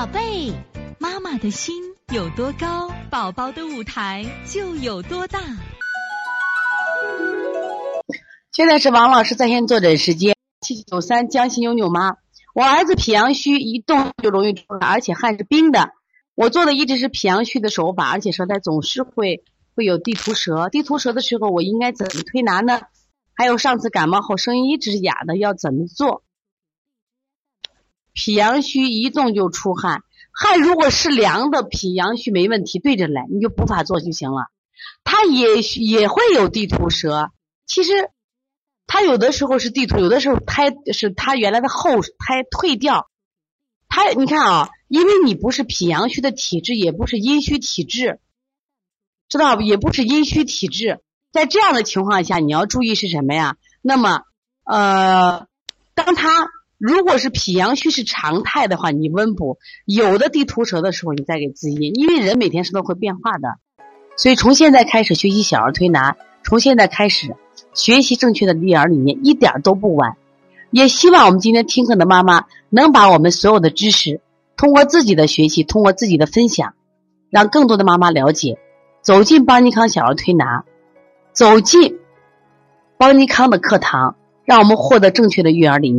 宝贝，妈妈的心有多高，宝宝的舞台就有多大。现在是王老师在线坐诊时间，七九三江西妞妞妈，我儿子脾阳虚，一动就容易出汗，而且汗是冰的。我做的一直是脾阳虚的手法，而且舌苔总是会会有地图舌。地图舌的时候，我应该怎么推拿呢？还有上次感冒后声音一直是哑的，要怎么做？脾阳虚一动就出汗，汗如果是凉的，脾阳虚没问题，对着来你就补法做就行了。它也也会有地图舌，其实它有的时候是地图，有的时候胎是它原来的后胎退掉。它你看啊，因为你不是脾阳虚的体质，也不是阴虚体质，知道不？也不是阴虚体质，在这样的情况下，你要注意是什么呀？那么呃，当他。如果是脾阳虚是常态的话，你温补；有的地图舌的时候，你再给滋阴。因为人每天是都会变化的，所以从现在开始学习小儿推拿，从现在开始学习正确的育儿理念，一点都不晚。也希望我们今天听课的妈妈能把我们所有的知识，通过自己的学习，通过自己的分享，让更多的妈妈了解，走进邦尼康小儿推拿，走进邦尼康的课堂，让我们获得正确的育儿理念。